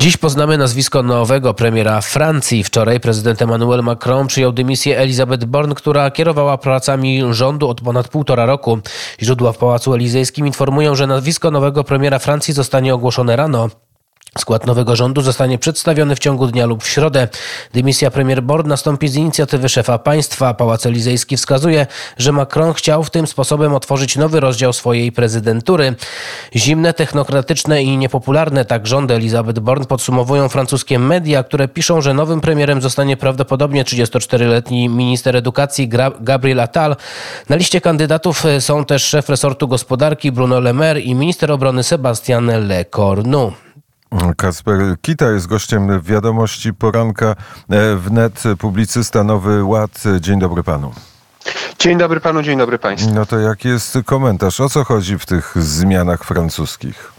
Dziś poznamy nazwisko nowego premiera Francji. Wczoraj prezydent Emmanuel Macron przyjął dymisję Elizabeth Born, która kierowała pracami rządu od ponad półtora roku. Źródła w Pałacu Elizejskim informują, że nazwisko nowego premiera Francji zostanie ogłoszone rano. Skład nowego rządu zostanie przedstawiony w ciągu dnia lub w środę. Dymisja premier Born nastąpi z inicjatywy szefa państwa. Pałac Elizejski wskazuje, że Macron chciał w tym sposobem otworzyć nowy rozdział swojej prezydentury. Zimne, technokratyczne i niepopularne tak rządy Elizabeth Born podsumowują francuskie media, które piszą, że nowym premierem zostanie prawdopodobnie 34-letni minister edukacji Gabriel Attal. Na liście kandydatów są też szef resortu gospodarki Bruno Le Maire i minister obrony Sebastian Lecornu. Kasper Kita jest gościem wiadomości poranka e, wnet, publicysta Nowy Ład. Dzień dobry panu. Dzień dobry panu, dzień dobry państwu. No to jaki jest komentarz? O co chodzi w tych zmianach francuskich?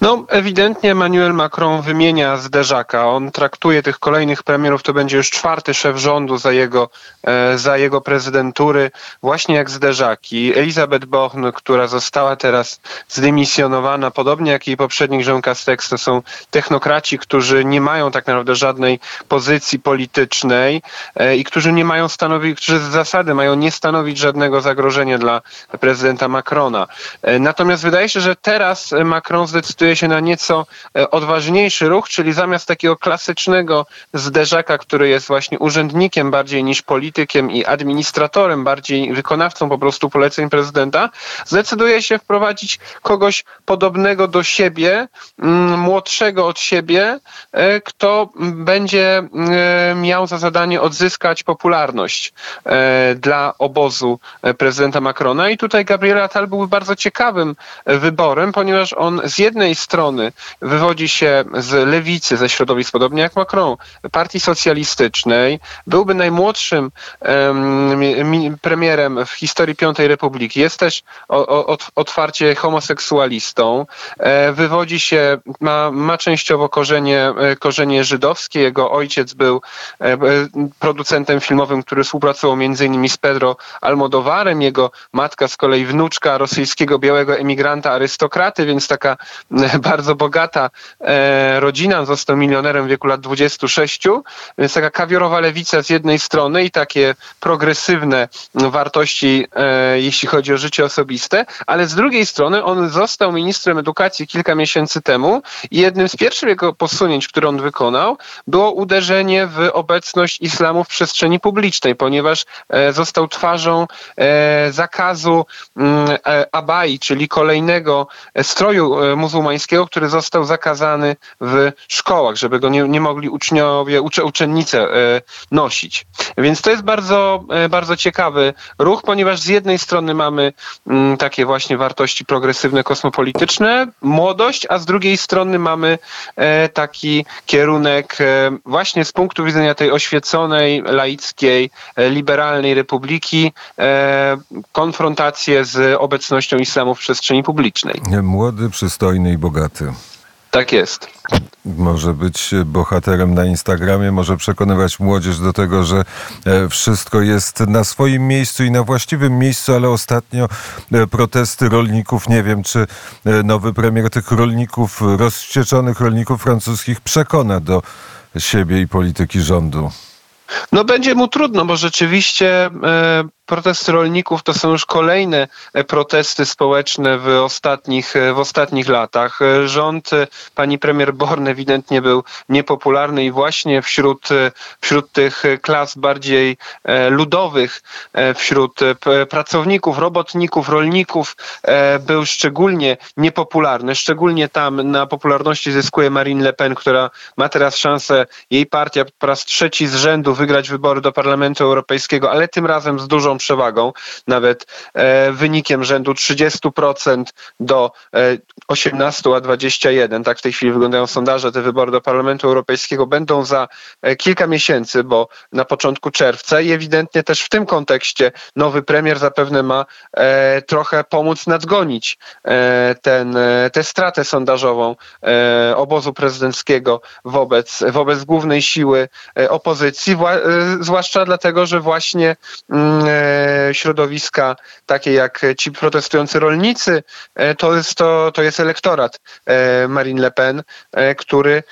No, ewidentnie Emmanuel Macron wymienia zderzaka. On traktuje tych kolejnych premierów, to będzie już czwarty szef rządu za jego, e, za jego prezydentury, właśnie jak zderzaki. Elizabeth Born, która została teraz zdymisjonowana, podobnie jak jej poprzednik Jean Castex, to są technokraci, którzy nie mają tak naprawdę żadnej pozycji politycznej e, i którzy nie mają stanowić, którzy z zasady mają nie stanowić żadnego zagrożenia dla prezydenta Macrona. E, natomiast wydaje się, że teraz Macron zdecyduje decyduje się na nieco e, odważniejszy ruch, czyli zamiast takiego klasycznego zderzaka, który jest właśnie urzędnikiem bardziej niż politykiem i administratorem, bardziej wykonawcą po prostu poleceń prezydenta, zdecyduje się wprowadzić kogoś podobnego do siebie, mm, młodszego od siebie, e, kto będzie e, miał za zadanie odzyskać popularność dla obozu prezydenta Macrona. I tutaj Gabriela Tal byłby bardzo ciekawym wyborem, ponieważ on z jednej strony wywodzi się z lewicy, ze środowisk, podobnie jak Macron, partii socjalistycznej, byłby najmłodszym um, premierem w historii Piątej Republiki. Jest też o, o, otwarcie homoseksualistą. E, wywodzi się, ma, ma częściowo korzenie, e, korzenie żydowskie. Jego ojciec był e, producentem filmowym, który współpracował innymi z Pedro Almodovarem. Jego matka z kolei wnuczka rosyjskiego białego emigranta, arystokraty, więc taka bardzo bogata e, rodzina, został milionerem w wieku lat 26, więc taka kawiorowa lewica z jednej strony i takie progresywne wartości, e, jeśli chodzi o życie osobiste, ale z drugiej strony on został ministrem edukacji kilka miesięcy temu i jednym z pierwszych jego posunięć, które on wykonał, było uderzenie w obecność islamu w przestrzeni publicznej, ponieważ e, został twarzą zakazu mm, abai, czyli kolejnego stroju muzułmańskiego, który został zakazany w szkołach, żeby go nie, nie mogli uczniowie, ucze, uczennice e, nosić. Więc to jest bardzo, e, bardzo ciekawy ruch, ponieważ z jednej strony mamy mm, takie właśnie wartości progresywne, kosmopolityczne, młodość, a z drugiej strony mamy e, taki kierunek właśnie z punktu widzenia tej oświeconej, laickiej, liberalnej republiki, konfrontację z obecnością islamu w przestrzeni publicznej. Młody, przystojny i bogaty. Tak jest. Może być bohaterem na Instagramie, może przekonywać młodzież do tego, że e, wszystko jest na swoim miejscu i na właściwym miejscu, ale ostatnio e, protesty rolników, nie wiem, czy e, nowy premier tych rolników, rozwścieczonych rolników francuskich przekona do siebie i polityki rządu. No będzie mu trudno, bo rzeczywiście protesty rolników to są już kolejne e, protesty społeczne w ostatnich, e, w ostatnich latach. E, rząd pani premier Born ewidentnie był niepopularny i właśnie wśród, wśród tych klas bardziej ludowych, wśród pracowników, robotników, rolników był szczególnie niepopularny. Szczególnie tam na popularności zyskuje Marine Le Pen, która ma teraz szansę, jej partia po raz trzeci z rzędu wygrać wybory do Parlamentu Europejskiego, ale tym razem z dużą przewagą, nawet e, wynikiem rzędu 30% do 18 e, a 21. Tak w tej chwili wyglądają sondaże. Te wybory do Parlamentu Europejskiego będą za e, kilka miesięcy, bo na początku czerwca i ewidentnie też w tym kontekście nowy premier zapewne ma trochę pomóc nadgonić ten, tę stratę sondażową obozu prezydenckiego wobec, wobec głównej siły opozycji, zwłaszcza dlatego, że właśnie mm, środowiska takie jak ci protestujący rolnicy, to jest, to, to jest elektorat Marine Le Pen, który,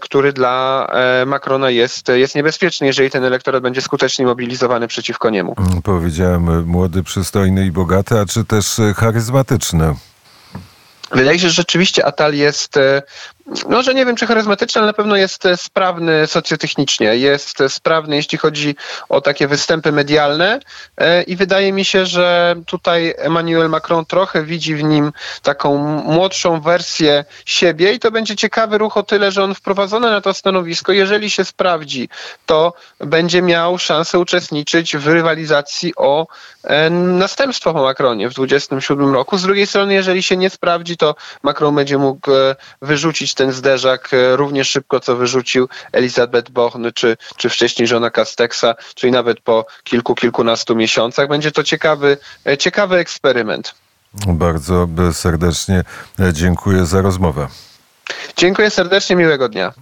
który dla Macrona jest, jest niebezpieczny, jeżeli ten elektorat będzie skutecznie mobilizowany przeciwko niemu. Powiedziałem młody, przystojny i bogaty, a czy też charyzmatyczny? Wydaje się, że rzeczywiście Atal jest no, że nie wiem, czy charyzmatyczny, ale na pewno jest e, sprawny socjotechnicznie, jest e, sprawny, jeśli chodzi o takie występy medialne. E, i wydaje mi się, że tutaj Emmanuel Macron trochę widzi w nim taką młodszą wersję siebie. I to będzie ciekawy ruch o tyle, że on wprowadzony na to stanowisko, jeżeli się sprawdzi, to będzie miał szansę uczestniczyć w rywalizacji o następstwo po Macronie w 2027 roku. Z drugiej strony, jeżeli się nie sprawdzi, to Macron będzie mógł wyrzucić ten zderzak e, również szybko, co wyrzucił Elizabeth Bochn, czy, czy wcześniej żona Castexa, czyli nawet po kilku, kilkunastu miesiącach. Będzie to ciekawy, e, ciekawy eksperyment. Bardzo serdecznie dziękuję za rozmowę. Dziękuję serdecznie, miłego dnia.